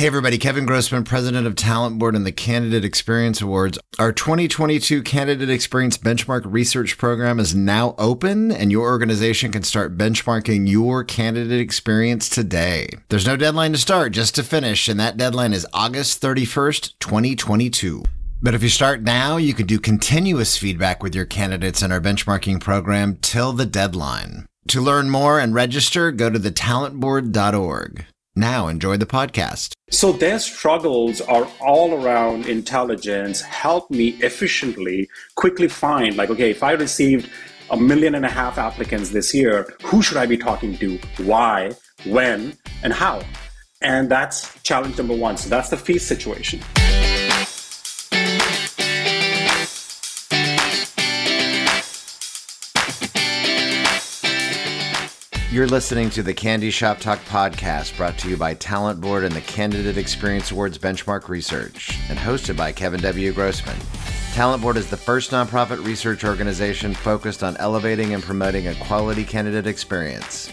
Hey, everybody. Kevin Grossman, president of Talent Board and the Candidate Experience Awards. Our 2022 Candidate Experience Benchmark Research Program is now open, and your organization can start benchmarking your candidate experience today. There's no deadline to start, just to finish, and that deadline is August 31st, 2022. But if you start now, you can do continuous feedback with your candidates in our benchmarking program till the deadline. To learn more and register, go to thetalentboard.org. Now, enjoy the podcast. So, their struggles are all around intelligence. Help me efficiently, quickly find, like, okay, if I received a million and a half applicants this year, who should I be talking to? Why, when, and how? And that's challenge number one. So, that's the feast situation. You're listening to the CandEs Shop Talk podcast brought to you by Talent Board and the Candidate Experience Awards Benchmark Research and hosted by Kevin W. Grossman. Talent Board is the first nonprofit research organization focused on elevating and promoting a quality candidate experience.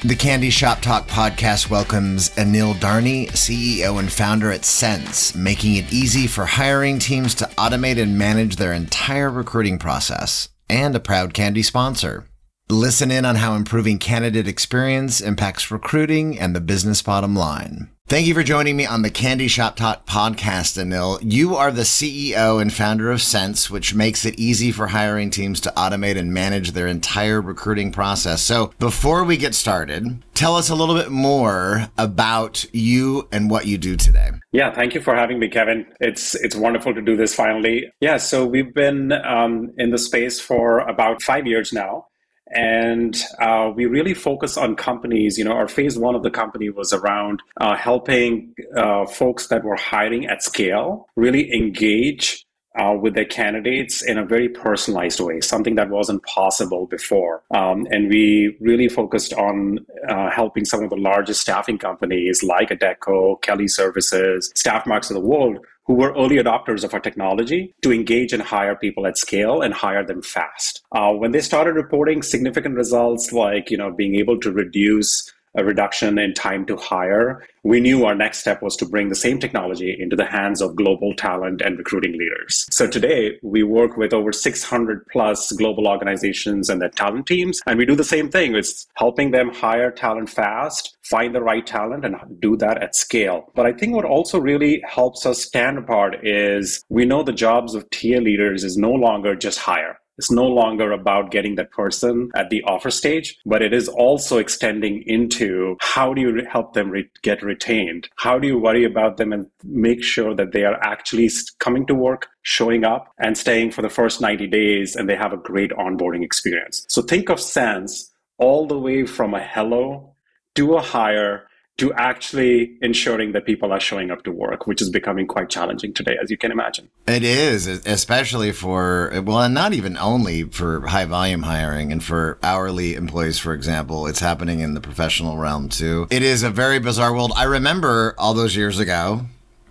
The CandEs Shop Talk podcast welcomes Anil Dharni, CEO and founder at Sense, making it easy for hiring teams to automate and manage their entire recruiting process, and a proud CandE sponsor. Listen in on how improving candidate experience impacts recruiting and the business bottom line. Thank you for joining me on the CandEs Shop Talk podcast, Anil. You are the CEO and founder of Sense, which makes it easy for hiring teams to automate and manage their entire recruiting process. So before we get started, tell us a little bit more about you and what you do today. Yeah, thank you for having me, Kevin. It's it's wonderful to do this finally. Yeah, so we've been um, in the space for about five years now. And uh, we really focus on companies. You know, our phase one of the company was around uh, helping uh, folks that were hiring at scale really engage uh, with their candidates in a very personalized way, something that wasn't possible before. Um, and we really focused on uh, helping some of the largest staffing companies like Adecco, Kelly Services, Staffmarks of the world who were early adopters of our technology to engage and hire people at scale and hire them fast. Uh, when they started reporting significant results like you know being able to reduce a reduction in time to hire, we knew our next step was to bring the same technology into the hands of global talent and recruiting leaders. So today, we work with over 600 plus global organizations and their talent teams, and we do the same thing. It's helping them hire talent fast, find the right talent, and do that at scale. But I think what also really helps us stand apart is we know the jobs of TA leaders is no longer just hire it's no longer about getting that person at the offer stage, but it is also extending into how do you help them re- get retained? How do you worry about them and make sure that they are actually coming to work, showing up, and staying for the first 90 days and they have a great onboarding experience? So think of Sense all the way from a hello to a hire to actually ensuring that people are showing up to work, which is becoming quite challenging today, as you can imagine. It is, especially for, well, and not even only for high volume hiring and for hourly employees, for example. It's happening in the professional realm too. It is a very bizarre world. I remember all those years ago,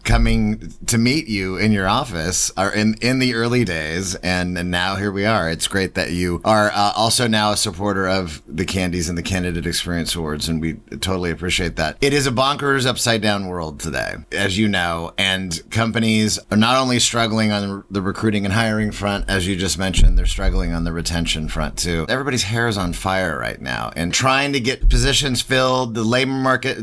coming to meet you in your office or in, in the early days. And, and now here we are. It's great that you are uh, also now a supporter of the CandEs and the Candidate Experience Awards. And we totally appreciate that. It is a bonkers upside down world today, as you know, and companies are not only struggling on the recruiting and hiring front, as you just mentioned, they're struggling on the retention front too. Everybody's hair is on fire right now and trying to get positions filled. The labor market,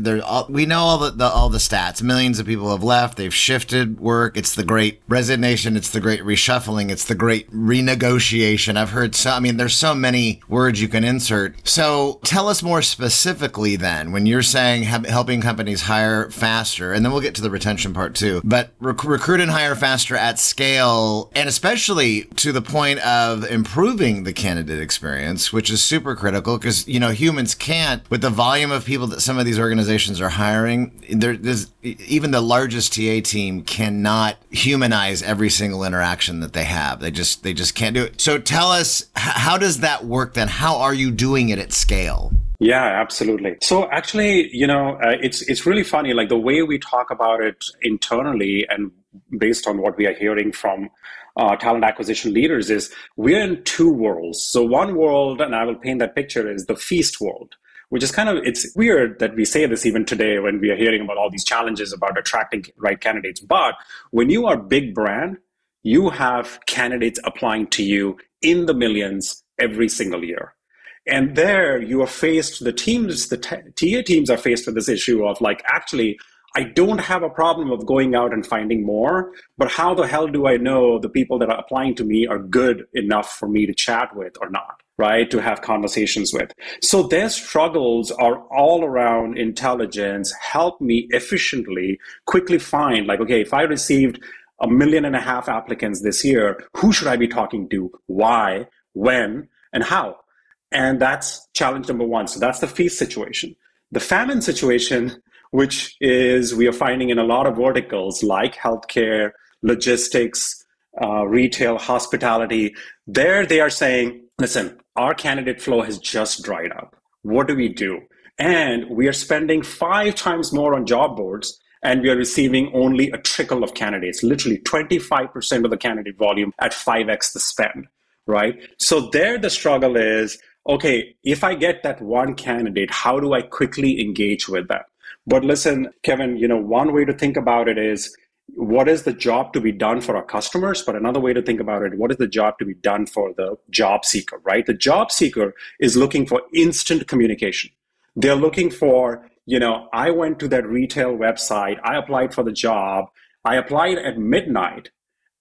we know all the, the all the stats. Millions of people have left They've shifted work. It's the great resignation. It's the great reshuffling. It's the great renegotiation. I've heard so, I mean, there's so many words you can insert. So tell us more specifically then when you're saying helping companies hire faster, and then we'll get to the retention part too, but rec- recruit and hire faster at scale, and especially to the point of improving the candidate experience, which is super critical because, you know, humans can't, with the volume of people that some of these organizations are hiring, there, there's even the largest TA team cannot humanize every single interaction that they have. They just they just can't do it. So tell us how does that work then? How are you doing it at scale? Yeah, absolutely. So actually, you know, uh, it's it's really funny like the way we talk about it internally and based on what we are hearing from uh, talent acquisition leaders is we're in two worlds. So one world, and I will paint that picture, is the feast world which is kind of it's weird that we say this even today when we are hearing about all these challenges about attracting right candidates. But when you are big brand, you have candidates applying to you in the millions every single year. And there you are faced, the teams, the TA teams are faced with this issue of like, actually, I don't have a problem of going out and finding more, but how the hell do I know the people that are applying to me are good enough for me to chat with or not? Right, to have conversations with. So their struggles are all around intelligence, help me efficiently, quickly find, like, okay, if I received a million and a half applicants this year, who should I be talking to? Why? When? And how? And that's challenge number one. So that's the feast situation. The famine situation, which is we are finding in a lot of verticals like healthcare, logistics, uh, retail, hospitality, there they are saying, listen, our candidate flow has just dried up. What do we do? And we are spending five times more on job boards and we are receiving only a trickle of candidates, literally 25% of the candidate volume at 5x the spend, right? So there the struggle is okay, if I get that one candidate, how do I quickly engage with them? But listen, Kevin, you know, one way to think about it is what is the job to be done for our customers? But another way to think about it what is the job to be done for the job seeker right? The job seeker is looking for instant communication. They're looking for you know i went to that retail website i applied for the job i applied at midnight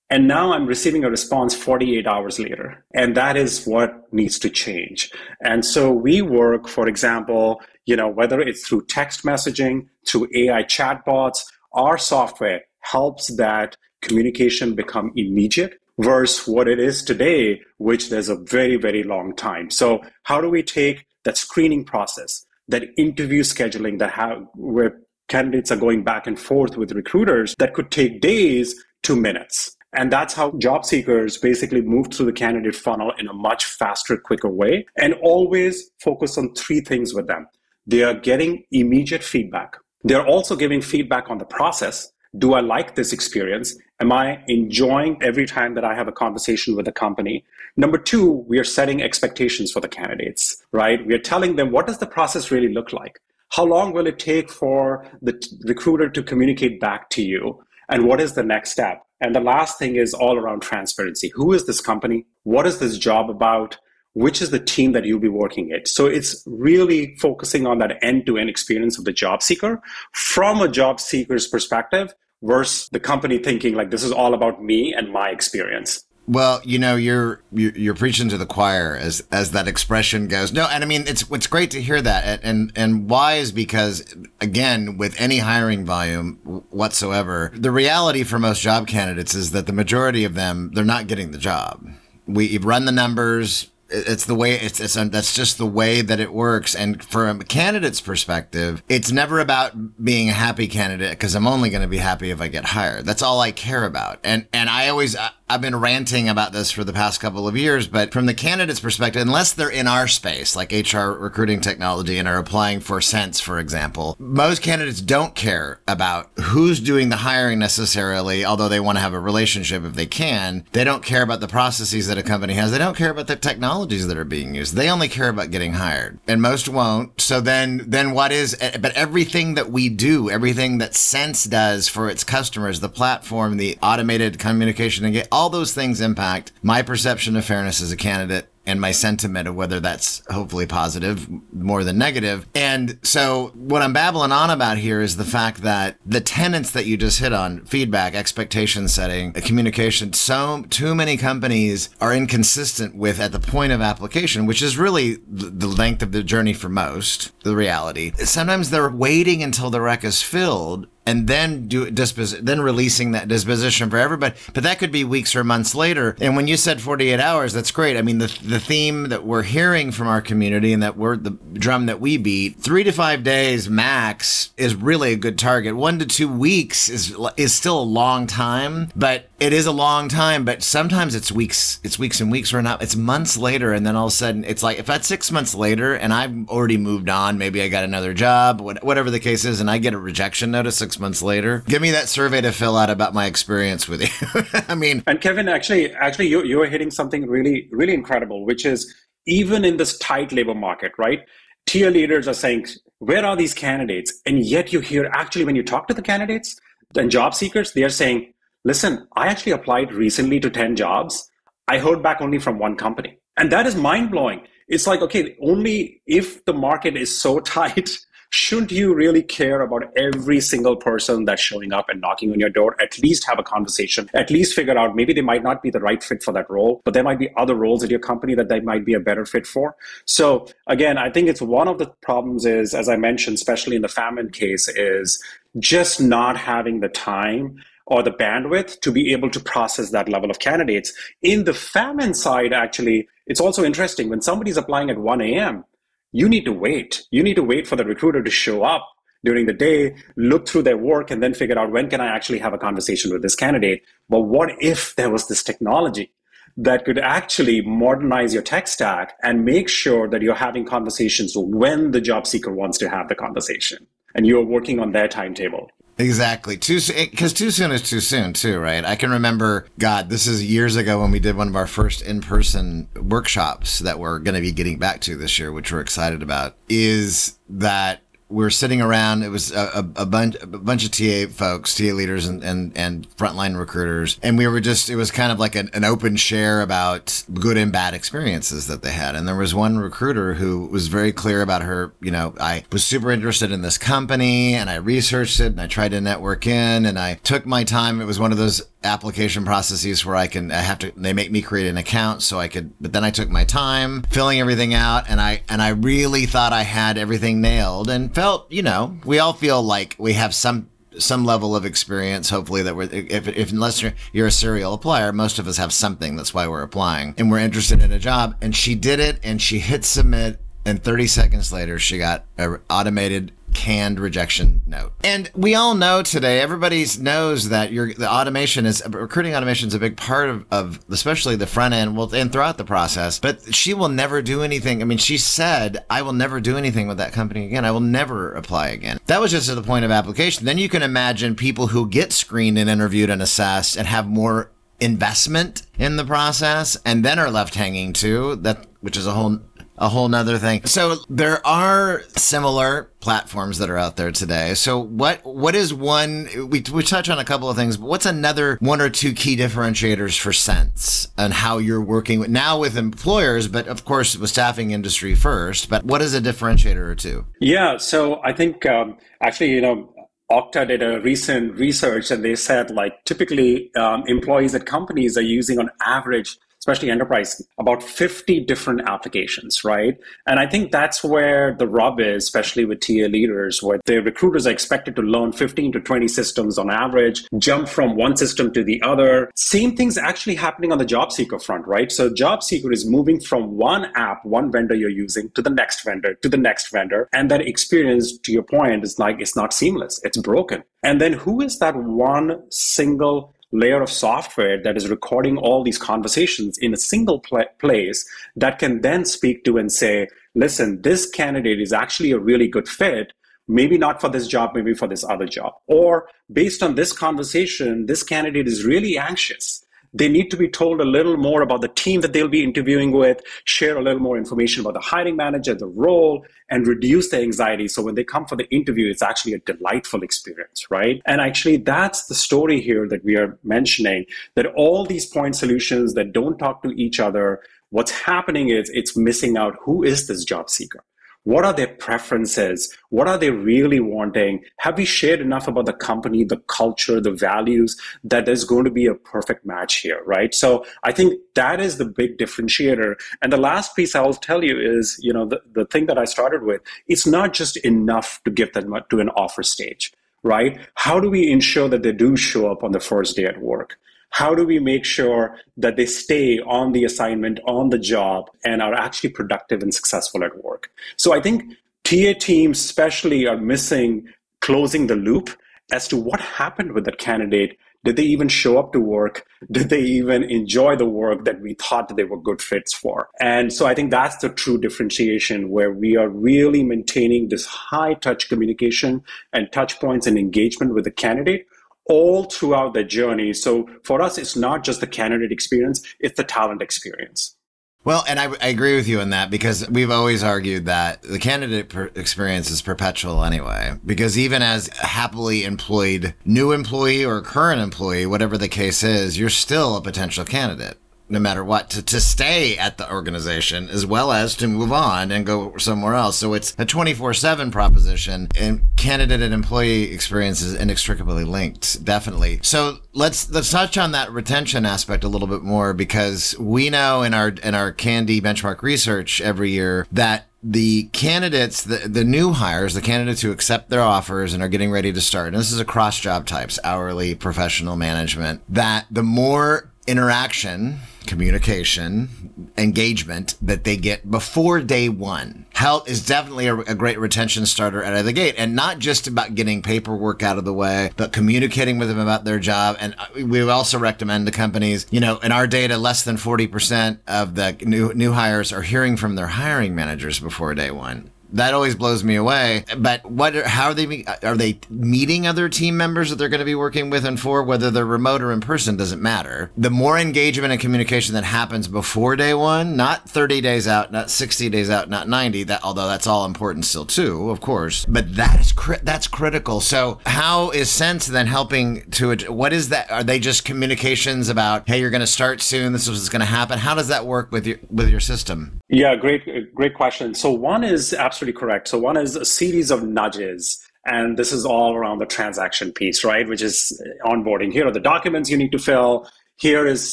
and now i'm receiving a response 48 hours later. And that is what needs to change. And so we work for example you know whether it's through text messaging through ai chatbots our software helps that communication become immediate versus what it is today, which there's a very, very long time. So how do we take that screening process, that interview scheduling that have where candidates are going back and forth with recruiters that could take days to minutes. And that's how job seekers basically move through the candidate funnel in a much faster, quicker way. And always focus on three things with them. They are getting immediate feedback. They're also giving feedback on the process do I like this experience? Am I enjoying every time that I have a conversation with a company? Number two, we are setting expectations for the candidates, right? We are telling them what does the process really look like? How long will it take for the t- recruiter to communicate back to you? And what is the next step? And the last thing is all around transparency. Who is this company? What is this job about? Which is the team that you'll be working at? So it's really focusing on that end to end experience of the job seeker from a job seeker's perspective versus the company thinking like this is all about me and my experience. Well, you know, you're, you're preaching to the choir as as that expression goes. No, and I mean it's it's great to hear that, and and why is because again, with any hiring volume whatsoever, the reality for most job candidates is that the majority of them they're not getting the job. We run the numbers it's the way it's, it's um, that's just the way that it works. And from a candidate's perspective it's never about being a happy candidate because i'm only going to be happy if i get hired. That's all i care about. And and i always I've been ranting about this for the past couple of years, but from the candidate's perspective, unless they're in our space, like HR recruiting technology and are applying for Sense, for example, most candidates don't care about who's doing the hiring necessarily, although they want to have a relationship if they can. They don't care about the processes that a company has. They don't care about the technologies that are being used. They only care about getting hired. And most won't. So then, then what is, eh, but everything that we do, everything that Sense does for its customers, the platform, the automated communication and get all those things impact my perception of fairness as a candidate and my sentiment of whether that's hopefully positive more than negative. And so what I'm babbling on about here is the fact that the tenets that you just hit on, feedback, expectation setting, communication, so too many companies are inconsistent with at the point of application, which is really the length of the journey for most, the reality. Sometimes they're waiting until the rec is filled and then do then releasing that disposition for everybody. But that could be weeks or months later. And when you said 48 hours, that's great. I mean, the the theme that we're hearing from our community and that we're the drum that we beat, three to five days max is really a good target. One to two weeks is is still a long time, but it is a long time. But sometimes it's weeks, it's weeks and weeks or not. It's months later, and then all of a sudden it's like if that's six months later and I've already moved on, maybe I got another job, whatever the case is, and I get a rejection notice six months later. Give me that survey to fill out about my experience with you. I mean, and Kevin, actually, actually, you you are hitting something really really incredible, which is even in this tight labor market, right? TA leaders are saying, where are these candidates? And yet you hear actually when you talk to the candidates and job seekers, they're saying, listen, I actually applied recently to 10 jobs. I heard back only from one company. And that is mind blowing. It's like, okay, only if the market is so tight shouldn't you really care about every single person that's showing up and knocking on your door? At least have a conversation, at least figure out maybe they might not be the right fit for that role, but there might be other roles at your company that they might be a better fit for. So again, I think it's one of the problems is, as I mentioned, especially in the famine case, is just not having the time or the bandwidth to be able to process that level of candidates. In the famine side, actually, it's also interesting when somebody's applying at 1 a.m you need to wait. You need to wait for the recruiter to show up during the day, look through their work, and then figure out when can I actually have a conversation with this candidate. But what if there was this technology that could actually modernize your tech stack and make sure that you're having conversations when the job seeker wants to have the conversation and you're working on their timetable? Exactly. Too because too soon is too soon too, right? I can remember, God, this is years ago when we did one of our first in-person workshops that we're going to be getting back to this year, which we're excited about. Is that we were sitting around. It was a, a, bunch, a bunch of TA folks, TA leaders, and, and and frontline recruiters, and we were just. It was kind of like an, an open share about good and bad experiences that they had. And there was one recruiter who was very clear about her. You know, I was super interested in this company, and I researched it, and I tried to network in, and I took my time. It was one of those application processes where I can I have to they make me create an account so I could but then I took my time filling everything out and I and I really thought I had everything nailed and felt you know we all feel like we have some some level of experience hopefully that we're if, if unless you're, you're a serial applier most of us have something. That's why we're applying. And we're interested in a job. And she did it and she hit submit and 30 seconds later she got an automated canned rejection note. And we all know today, everybody knows that your the automation is recruiting automation is a big part of, of especially the front end, well, and throughout the process. But she will never do anything. I mean, she said, "I will never do anything with that company again. I will never apply again." That was just at the point of application. Then you can imagine people who get screened and interviewed and assessed and have more investment in the process and then are left hanging too that which is a whole a whole nother thing. So there are similar platforms that are out there today. So what what is one we we touch on a couple of things, but what's another one or two key differentiators for Sense and how you're working with, now with employers, but of course with staffing industry first. But what is a differentiator or two? Yeah, so I think um, actually you know Okta did a recent research and they said like typically um, employees at companies are using on average especially enterprise, about 50 different applications, right? And I think that's where the rub is, especially with TA leaders, where the recruiters are expected to learn 15 to 20 systems on average, jump from one system to the other. Same thing's actually happening on the job seeker front, right? So job seeker is moving from one app, one vendor you're using to the next vendor, to the next vendor. And that experience, to your point, is like it's not seamless. It's broken. And then who is that one single layer of software that is recording all these conversations in a single pl- place that can then speak to and say, listen, this candidate is actually a really good fit. Maybe not for this job, maybe for this other job. Or based on this conversation, this candidate is really anxious they need to be told a little more about the team that they'll be interviewing with, share a little more information about the hiring manager, the role, and reduce the anxiety. So when they come for the interview, it's actually a delightful experience, right? And actually, that's the story here that we are mentioning that all these point solutions that don't talk to each other, what's happening is it's missing out who is this job seeker? What are their preferences? What are they really wanting? Have we shared enough about the company, the culture, the values that there's going to be a perfect match here, right? So I think that is the big differentiator. And the last piece I'll tell you is, you know, the, the thing that I started with, it's not just enough to get them to an offer stage right? How do we ensure that they do show up on the first day at work? How do we make sure that they stay on the assignment, on the job, and are actually productive and successful at work? So I think TA teams, especially, are missing closing the loop as to what happened with that candidate. Did they even show up to work? Did they even enjoy the work that we thought they were good fits for? And so I think that's the true differentiation where we are really maintaining this high touch communication and touch points and engagement with the candidate all throughout the journey. So for us, it's not just the candidate experience, it's the talent experience. Well, and I, I, agree with you on that because we've always argued that the candidate per- experience is perpetual anyway. Because even as a happily employed new employee or current employee, whatever the case is, you're still a potential candidate no matter what to, to stay at the organization as well as to move on and go somewhere else. So it's a 24 seven proposition and candidate and employee experience is inextricably linked. Definitely. So let's, let's touch on that retention aspect a little bit more because we know in our, in our CandE benchmark research every year that the candidates, the, the new hires, the candidates who accept their offers and are getting ready to start, and this is across job types, hourly, professional management, that the more interaction, communication, engagement that they get before day one. Help is definitely a, a, great retention starter out of the gate, and not just about getting paperwork out of the way, but communicating with them about their job. And uh, we also recommend to companies, you know, in our data, less than 40% of the new, new hires are hearing from their hiring managers before day one that always blows me away. But what? How are they? Are they meeting other team members that they're going to be working with and for? Whether they're remote or in person doesn't matter. The more engagement and communication that happens before day one, not 30 days out, not 60 days out, not 90. That although that's all important still too, of course. But that is cri- that's critical. So how is Sense then helping to? What is that? Are they just communications about hey, you're going to start soon. This is what's going to happen. How does that work with your with your system? Yeah, great, great question. So one is absolutely correct. So one is a series of nudges. And this is all around the transaction piece, right? Which is onboarding. Here are the documents you need to fill. Here is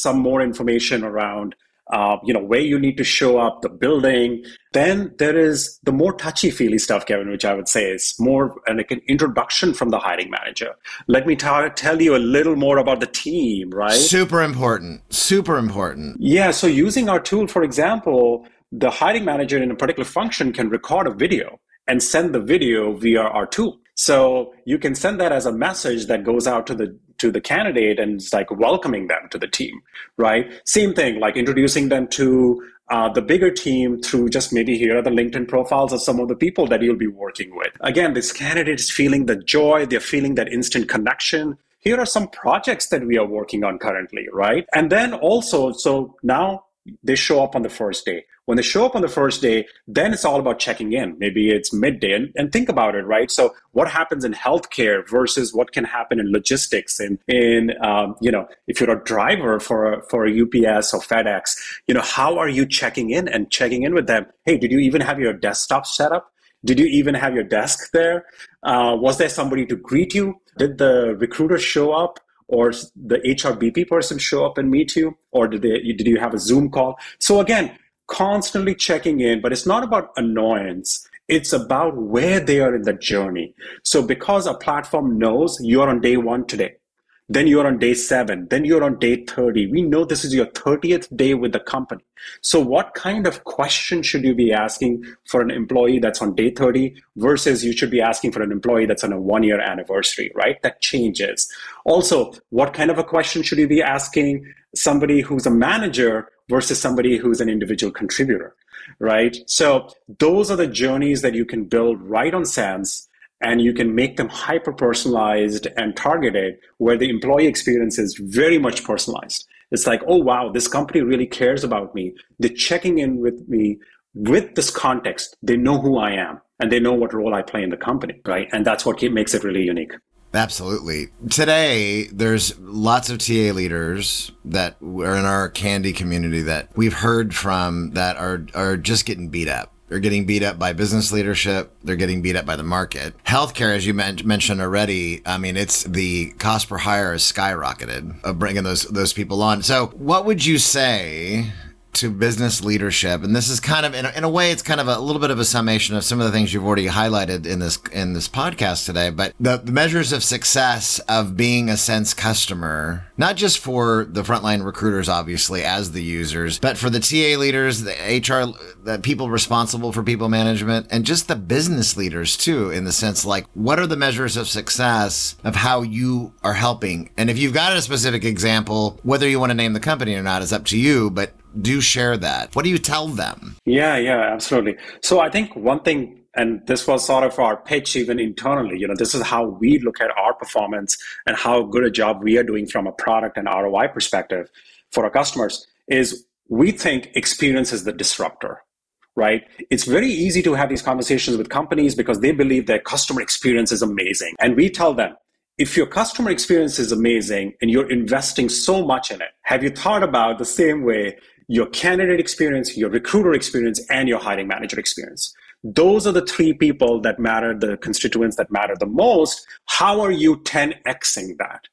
some more information around uh, you know where you need to show up the building then there is the more touchy feely stuff kevin which i would say is more like an introduction from the hiring manager let me t- tell you a little more about the team right super important super important yeah so using our tool for example the hiring manager in a particular function can record a video and send the video via our tool. So you can send that as a message that goes out to the to the candidate and it's like welcoming them to the team, right? Same thing, like introducing them to uh, the bigger team through just maybe here are the LinkedIn profiles of some of the people that you'll be working with. Again, this candidate is feeling the joy, they're feeling that instant connection. Here are some projects that we are working on currently, right? And then also, so now they show up on the first day. When they show up on the first day, then it's all about checking in. Maybe it's midday. And, and think about it, right? So what happens in healthcare versus what can happen in logistics and in, um, you know, if you're a driver for for a UPS or FedEx, you know, how are you checking in and checking in with them? Hey, did you even have your desktop set up? Did you even have your desk there? Uh, was there somebody to greet you? Did the recruiter show up? or the HRBP person show up and meet you, or did they did you have a Zoom call? So again, constantly checking in, but it's not about annoyance. It's about where they are in the journey. So because a platform knows you're on day one today, then you're on day seven. Then you're on day 30. We know this is your 30th day with the company. So, what kind of question should you be asking for an employee that's on day 30 versus you should be asking for an employee that's on a one year anniversary, right? That changes. Also, what kind of a question should you be asking somebody who's a manager versus somebody who's an individual contributor, right? So, those are the journeys that you can build right on Sense and you can make them hyper personalized and targeted where the employee experience is very much personalized. It's like, oh, wow, this company really cares about me. They're checking in with me with this context. They know who I am and they know what role I play in the company, right? And that's what makes it really unique. Absolutely. Today, there's lots of TA leaders that are in our CandE community that we've heard from that are are just getting beat up they're getting beat up by business leadership. They're getting beat up by the market. Healthcare, as you men- mentioned already, I mean, it's the cost per hire has skyrocketed of bringing those those people on. So, what would you say to business leadership. And this is kind of in a, in a, way it's kind of a little bit of a summation of some of the things you've already highlighted in this in this podcast today. But the, the measures of success of being a sense customer not just for the frontline recruiters obviously as the users but for the TA leaders the HR the people responsible for people management and just the business leaders too in the sense like what are the measures of success of how you are helping? And if you've got a specific example whether you want to name the company or not is up to you but do share that. What do you tell them? Yeah, yeah, absolutely. So I think one thing and this was sort of our pitch even internally you know this is how we look at our performance and how good a job we are doing from a product and roi perspective for our customers is we think experience is the disruptor right? It's very easy to have these conversations with companies because they believe their customer experience is amazing. And we tell them, if your customer experience is amazing and you're investing so much in it, have you thought about the same way your candidate experience, your recruiter experience, and your hiring manager experience? Those are the three people that matter, the constituents that matter the most. How are you 10xing that?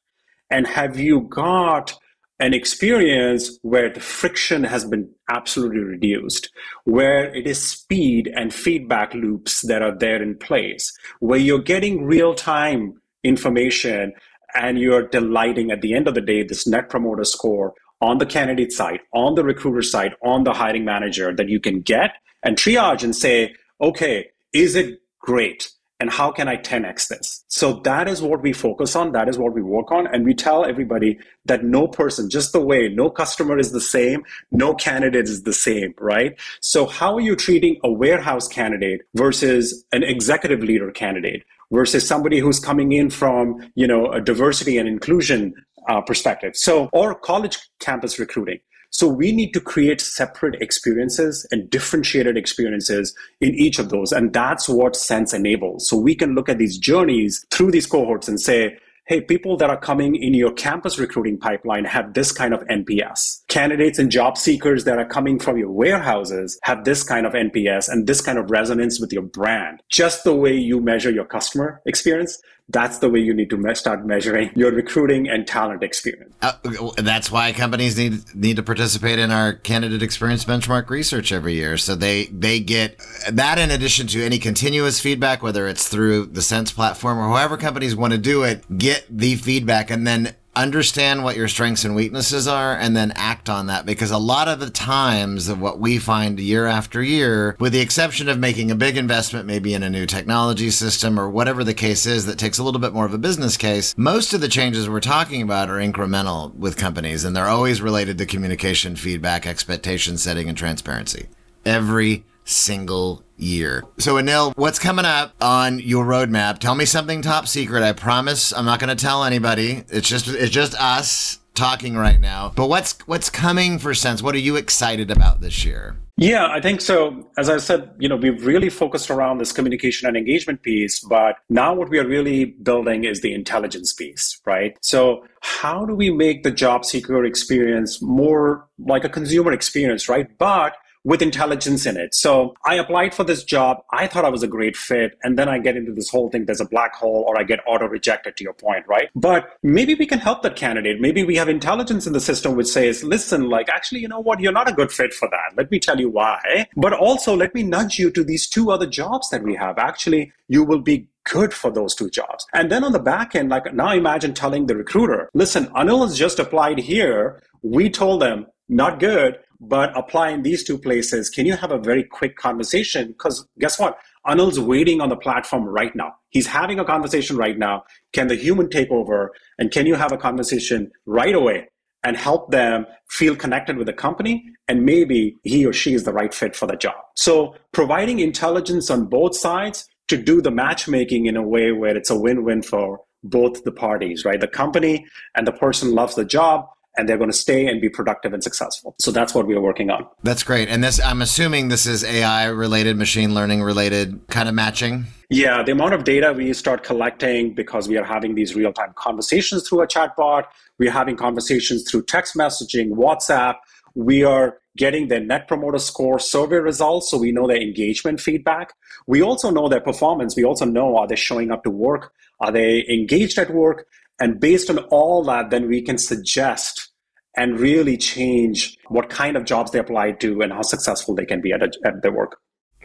And have you got an experience where the friction has been absolutely reduced, where it is speed and feedback loops that are there in place, where you're getting real time information and you're delighting at the end of the day this net promoter score on the candidate side, on the recruiter side, on the hiring manager that you can get and triage and say, okay, is it great? and how can I 10x this? So that is what we focus on. That is what we work on. And we tell everybody that no person, just the way no customer is the same, no candidate is the same, right? So how are you treating a warehouse candidate versus an executive leader candidate versus somebody who's coming in from, you know, a diversity and inclusion uh, perspective? So, or college campus recruiting. So we need to create separate experiences and differentiated experiences in each of those. And that's what Sense enables. So we can look at these journeys through these cohorts and say, hey, people that are coming in your campus recruiting pipeline have this kind of NPS. Candidates and job seekers that are coming from your warehouses have this kind of NPS and this kind of resonance with your brand. Just the way you measure your customer experience, that's the way you need to start measuring your recruiting and talent experience. Uh, that's why companies need need to participate in our candidate experience benchmark research every year, so they they get that in addition to any continuous feedback, whether it's through the Sense platform or however companies want to do it. Get the feedback and then understand what your strengths and weaknesses are and then act on that. Because a lot of the times of what we find year after year with the exception of making a big investment maybe in a new technology system or whatever the case is that takes a little bit more of a business case most of the changes we're talking about are incremental with companies and they're always related to communication feedback expectation setting and transparency. Every single year. So, Anil, what's coming up on your roadmap? Tell me something top secret. I promise I'm not going to tell anybody. It's just it's just us talking right now. But what's what's coming for Sense? What are you excited about this year? Yeah, I think so. As I said, you know, we've really focused around this communication and engagement piece, but now what we are really building is the intelligence piece, right? So, how do we make the job seeker experience more like a consumer experience, right? But with intelligence in it. So I applied for this job. I thought I was a great fit. And then I get into this whole thing there's a black hole or I get auto rejected to your point, right? But maybe we can help that candidate. Maybe we have intelligence in the system which says, listen, like, actually, you know what? You're not a good fit for that. Let me tell you why. But also, let me nudge you to these two other jobs that we have. Actually, you will be good for those two jobs. And then on the back end, like now imagine telling the recruiter, listen, Anil has just applied here. We told them, not good but apply in these two places, can you have a very quick conversation? Because guess what? Anil's waiting on the platform right now. He's having a conversation right now. Can the human take over? And can you have a conversation right away and help them feel connected with the company? And maybe he or she is the right fit for the job. So providing intelligence on both sides to do the matchmaking in a way where it's a win-win for both the parties, right? The company and the person loves the job and they're going to stay and be productive and successful. So that's what we are working on. That's great. And this, I'm assuming this is AI related, machine learning related kind of matching. Yeah, the amount of data we start collecting because we are having these real time conversations through a chatbot, we are having conversations through text messaging, WhatsApp. We are getting their net promoter score survey results so we know their engagement feedback. We also know their performance. We also know are they showing up to work? Are they engaged at work? And based on all that, then we can suggest and really change what kind of jobs they apply to and how successful they can be at, a, at their work.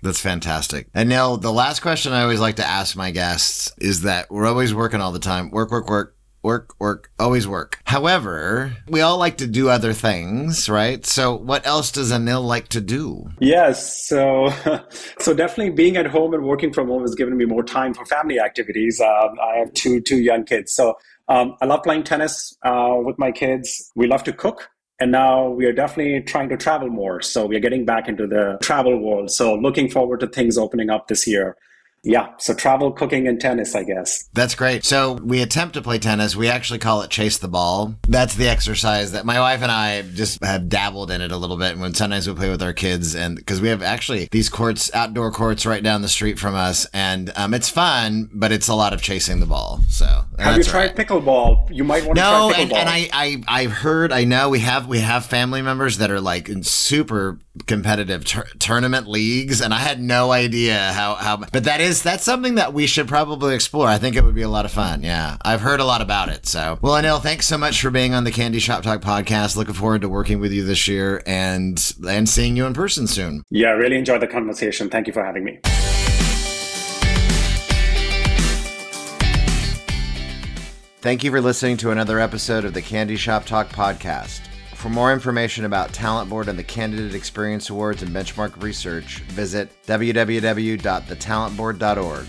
That's fantastic. And now the last question I always like to ask my guests is that we're always working all the time. Work, work, work work, work, always work. However, we all like to do other things, right? So, what else does Anil like to do? Yes, so so definitely being at home and working from home has given me more time for family activities. Um, I have two two young kids, so um, I love playing tennis uh, with my kids. We love to cook. And now we are definitely trying to travel more. So we are getting back into the travel world. So looking forward to things opening up this year. Yeah, so travel, cooking, and tennis, I guess. That's great. So we attempt to play tennis. We actually call it chase the ball. That's the exercise that my wife and I just have dabbled in it a little bit. When sometimes we play with our kids, and because we have actually these courts, outdoor courts, right down the street from us, and um, it's fun, but it's a lot of chasing the ball. So have you tried right. pickleball? You might want no, to try pickleball. No, and, and I, I, I've heard, I know we have, we have family members that are like in super competitive tur- tournament leagues, and I had no idea how, how, but that is, that's something that we should probably explore. I think it would be a lot of fun. Yeah. I've heard a lot about it. So, well, Anil, thanks so much for being on the CandEs Shop Talk podcast. Looking forward to working with you this year and, and seeing you in person soon. Yeah, really enjoyed the conversation. Thank you for having me. Thank you for listening to another episode of the CandEs Shop Talk podcast. For more information about Talent Board and the Candidate Experience Awards and benchmark research, visit www.thetalentboard.org.